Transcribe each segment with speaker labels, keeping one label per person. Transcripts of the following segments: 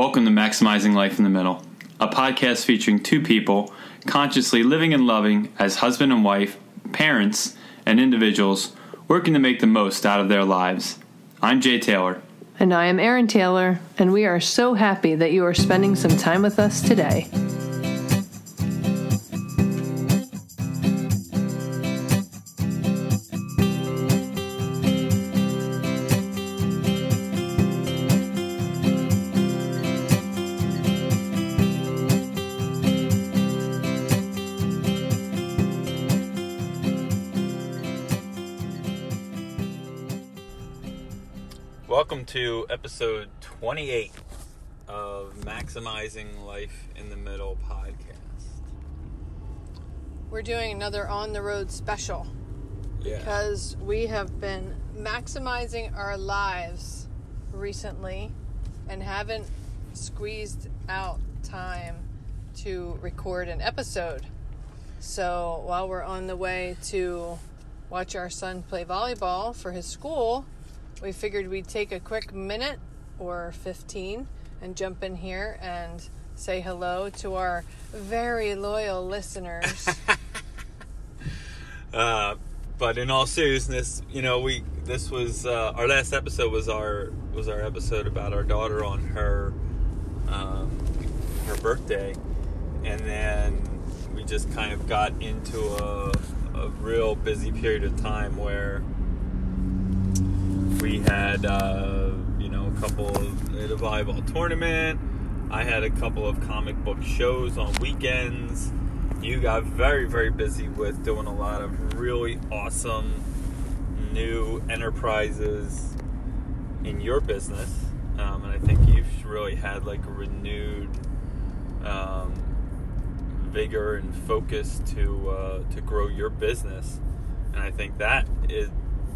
Speaker 1: Welcome to Maximizing Life in the Middle, a podcast featuring two people consciously living and loving as husband and wife, parents, and individuals working to make the most out of their lives. I'm Jay Taylor.
Speaker 2: And I am Erin Taylor, and we are so happy that you are spending some time with us today.
Speaker 1: Welcome to episode 28 of Maximizing Life in the Middle podcast.
Speaker 2: We're doing another on the road special
Speaker 1: Yeah.
Speaker 2: because we have been maximizing our lives recently and haven't squeezed out time to record an episode. So while we're on the way to watch our son play volleyball for his school, we figured we'd take a quick minute or 15 and jump in here and say hello to our very loyal listeners.
Speaker 1: Uh, but in all seriousness, you know, we this was uh, our last episode was our was our episode about our daughter on her um, her birthday, and then we just kind of got into a, a real busy period of time where we had uh, you know a couple of a volleyball tournament. I had a couple of comic book shows on weekends. You got very very busy with doing a lot of really awesome new enterprises in your business, um, and I think you've really had like a renewed um, vigor and focus to uh, to grow your business, and I think that is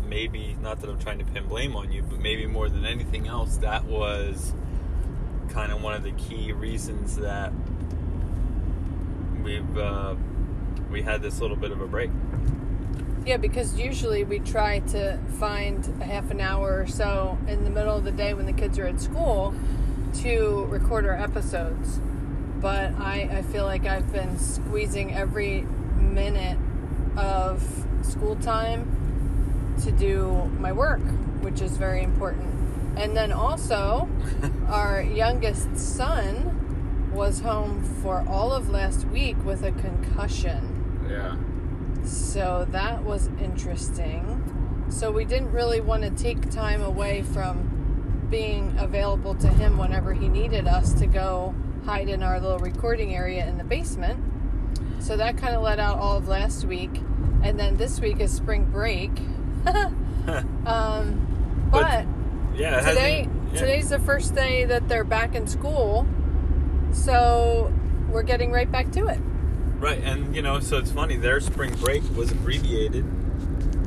Speaker 1: maybe not that I'm trying to pin blame on you, but maybe more than anything else, that was kind of one of the key reasons that we've uh, we had this little bit of a break.
Speaker 2: Yeah, because usually we try to find a half an hour or so in the middle of the day when the kids are at school to record our episodes. But I, I feel like I've been squeezing every minute of school time to do my work, which is very important. And then also, our youngest son was home for all of last week with a concussion.
Speaker 1: Yeah.
Speaker 2: So that was interesting. So we didn't really want to take time away from being available to him whenever he needed us to go hide in our little recording area in the basement. So that kind of let out all of last week. And then this week is spring break. um,
Speaker 1: But
Speaker 2: but
Speaker 1: Yeah.
Speaker 2: today
Speaker 1: yeah.
Speaker 2: today's the first day that they're back in school. So we're getting right back to it.
Speaker 1: Right, and you know, so it's funny. Their spring break was abbreviated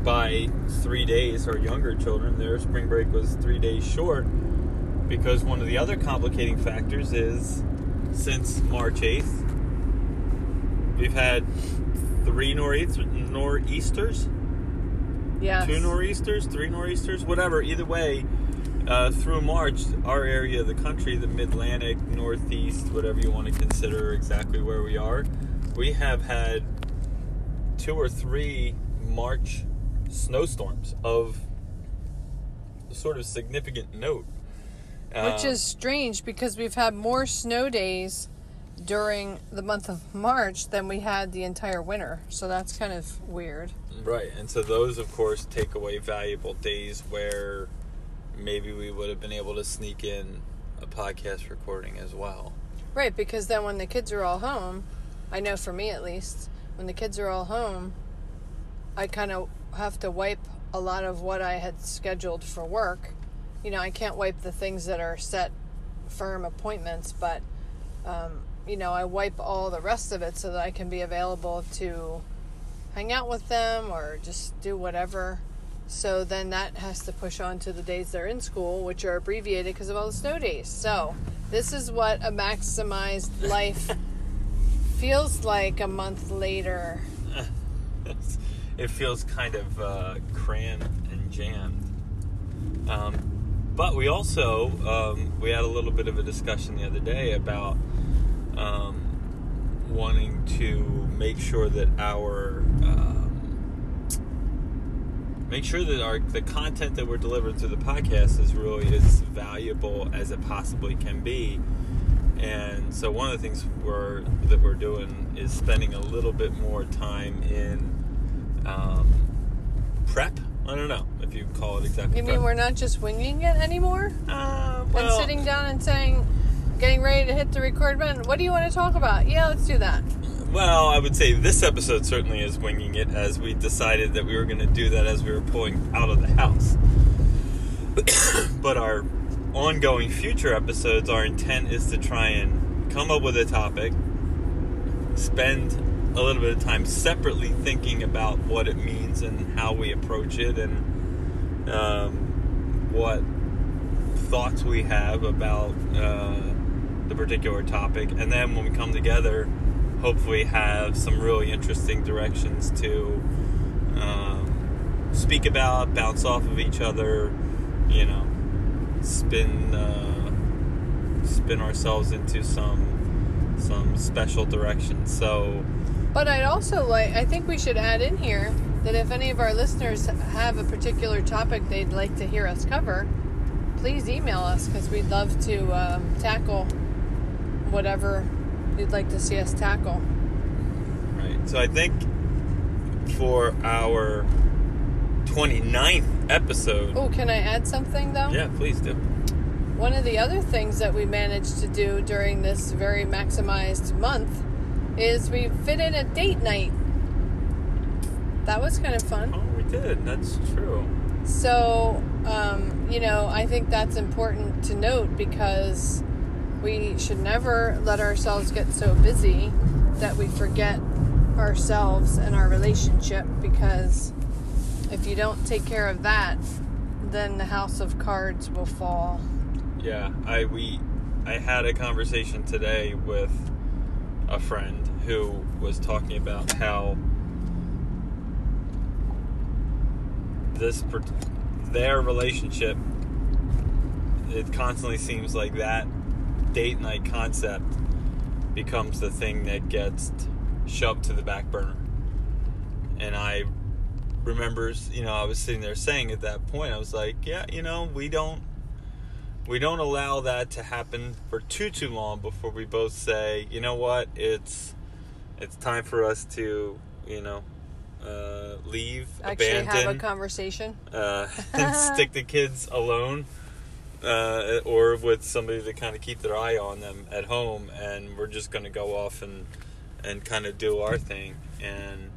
Speaker 1: by three days. Our younger children, their spring break was three days short because one of the other complicating factors is since March eighth, we've had three nor'east- nor'easters,
Speaker 2: Yeah.
Speaker 1: two nor'easters, three nor'easters, whatever. Either way, uh, through March, our area of the country, the Mid Atlantic, Northeast, whatever you want to consider exactly where we are, we have had two or three March snowstorms of sort of significant note.
Speaker 2: Which
Speaker 1: Uh,
Speaker 2: is strange because we've had more snow days during the month of March than we had the entire winter. So that's kind of weird.
Speaker 1: Right, and so those, of course, take away valuable days where maybe we would have been able to sneak in a podcast recording as well.
Speaker 2: Right, because then when the kids are all home, I know for me at least, when the kids are all home, I kind of have to wipe a lot of what I had scheduled for work. You know, I can't wipe the things that are set firm appointments, but um, you know, I wipe all the rest of it so that I can be available to hang out with them or just do whatever. So then that has to push on to the days they're in school, which are abbreviated because of all the snow days. So this is what a maximized life feels like a month later.
Speaker 1: it feels kind of uh, crammed and jammed. Um, but we also um, we had a little bit of a discussion the other day about um, wanting to make sure that our um, make sure that our the content that we're delivering through the podcast is really as valuable as it possibly can be. And so one of the things we're that we're doing is spending a little bit more time in um, prep. I don't know if you call it exactly.
Speaker 2: You
Speaker 1: prep.
Speaker 2: mean we're not just winging it anymore?
Speaker 1: Uh,
Speaker 2: and sitting down and saying, getting ready to hit the record button. What do you want to talk about? Yeah, let's do that.
Speaker 1: Well, I would say this episode certainly is winging it as we decided that we were going to do that as we were pulling out of the house. but our ongoing future episodes, our intent is to try and come up with a topic, spend a little bit of time separately thinking about what it means and how we approach it and um, what thoughts we have about uh, particular topic. And then when we come together, hopefully have some really interesting directions to um, speak about, bounce off of each other, you know, spin uh, spin ourselves into some some special directions. So,
Speaker 2: But I'd also like, I think we should add in here that if any of our listeners have a particular topic they'd like to hear us cover, please email us because we'd love to um, tackle whatever you'd like to see us tackle.
Speaker 1: right. So I think for our 29th episode,
Speaker 2: Oh, can I add something though?
Speaker 1: yeah, please do.
Speaker 2: One of the other things that we managed to do during this very maximized month is we fit in a date night. That was kind of fun.
Speaker 1: Oh, we did. That's true.
Speaker 2: So, um, you know, I think that's important to note because we should never let ourselves get so busy that we forget ourselves and our relationship because if you don't take care of that, then the house of cards will fall.
Speaker 1: Yeah, I we I had a conversation today with a friend who was talking about how this their relationship it constantly seems like that date night concept becomes the thing that gets shoved to the back burner. And I remember, you know, I was sitting there saying at that point, I was like, yeah, you know, we don't we don't allow that to happen for too too long before we both say, you know what, it's it's time for us to, you know, uh, leave,
Speaker 2: Actually, have a conversation.
Speaker 1: uh, and stick the kids alone, uh, or with somebody to kind of keep their eye on them at home, and we're just going to go off and and kind of do our thing. And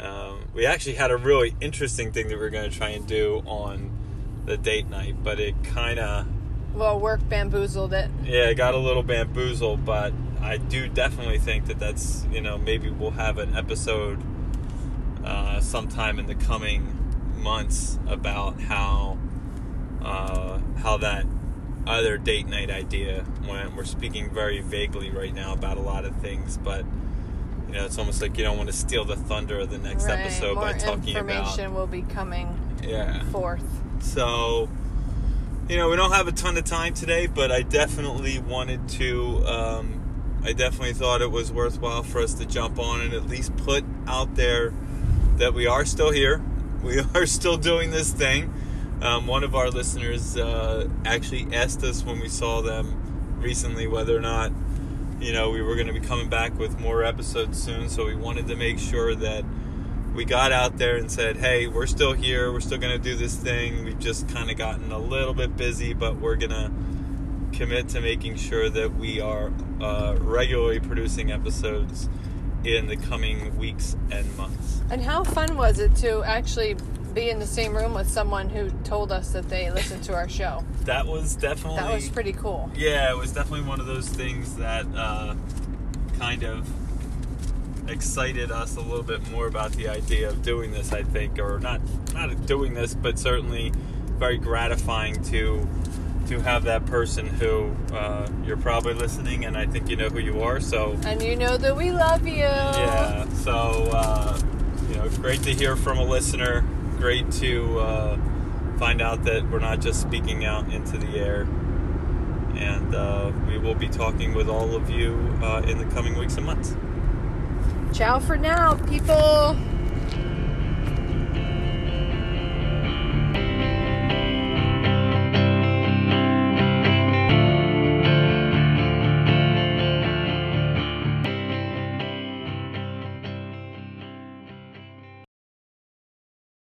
Speaker 1: um, we actually had a really interesting thing that we are going to try and do on the date night, but it kind of
Speaker 2: Well, work bamboozled it.
Speaker 1: yeah, it got a little bamboozled, but I do definitely think that that's you know maybe we'll have an episode uh, sometime in the coming months about how uh, how that other date night idea went. We're speaking very vaguely right now about a lot of things, but you know it's almost like you don't want to steal the thunder of the next
Speaker 2: right.
Speaker 1: episode
Speaker 2: More
Speaker 1: by talking about it.
Speaker 2: information will be coming
Speaker 1: yeah.
Speaker 2: forth.
Speaker 1: So, you know, we don't have a ton of time today, but I definitely wanted to. Um, I definitely thought it was worthwhile for us to jump on and at least put out there that we are still here. We are still doing this thing. Um, one of our listeners uh, actually asked us when we saw them recently whether or not, you know, we were going to be coming back with more episodes soon. So we wanted to make sure that we got out there and said, hey, we're still here. We're still going to do this thing. We've just kind of gotten a little bit busy, but we're going to commit to making sure that we are uh, regularly producing episodes in the coming weeks and months.
Speaker 2: And how fun was it to actually be in the same room with someone who told us that they listened to our show?
Speaker 1: That was definitely.
Speaker 2: That was pretty cool.
Speaker 1: Yeah, it was definitely one of those things that uh, kind of excited us a little bit more about the idea of doing this. I think, or not not doing this, but certainly very gratifying to to have that person who uh, you're probably listening, and I think you know who you are. So
Speaker 2: And you know that we love you.
Speaker 1: yeah, so uh, you know, great to hear from a listener. Great to uh, find out that we're not just speaking out into the air. And uh, we will be talking with all of you uh, in the coming weeks and months.
Speaker 2: Ciao for now, people.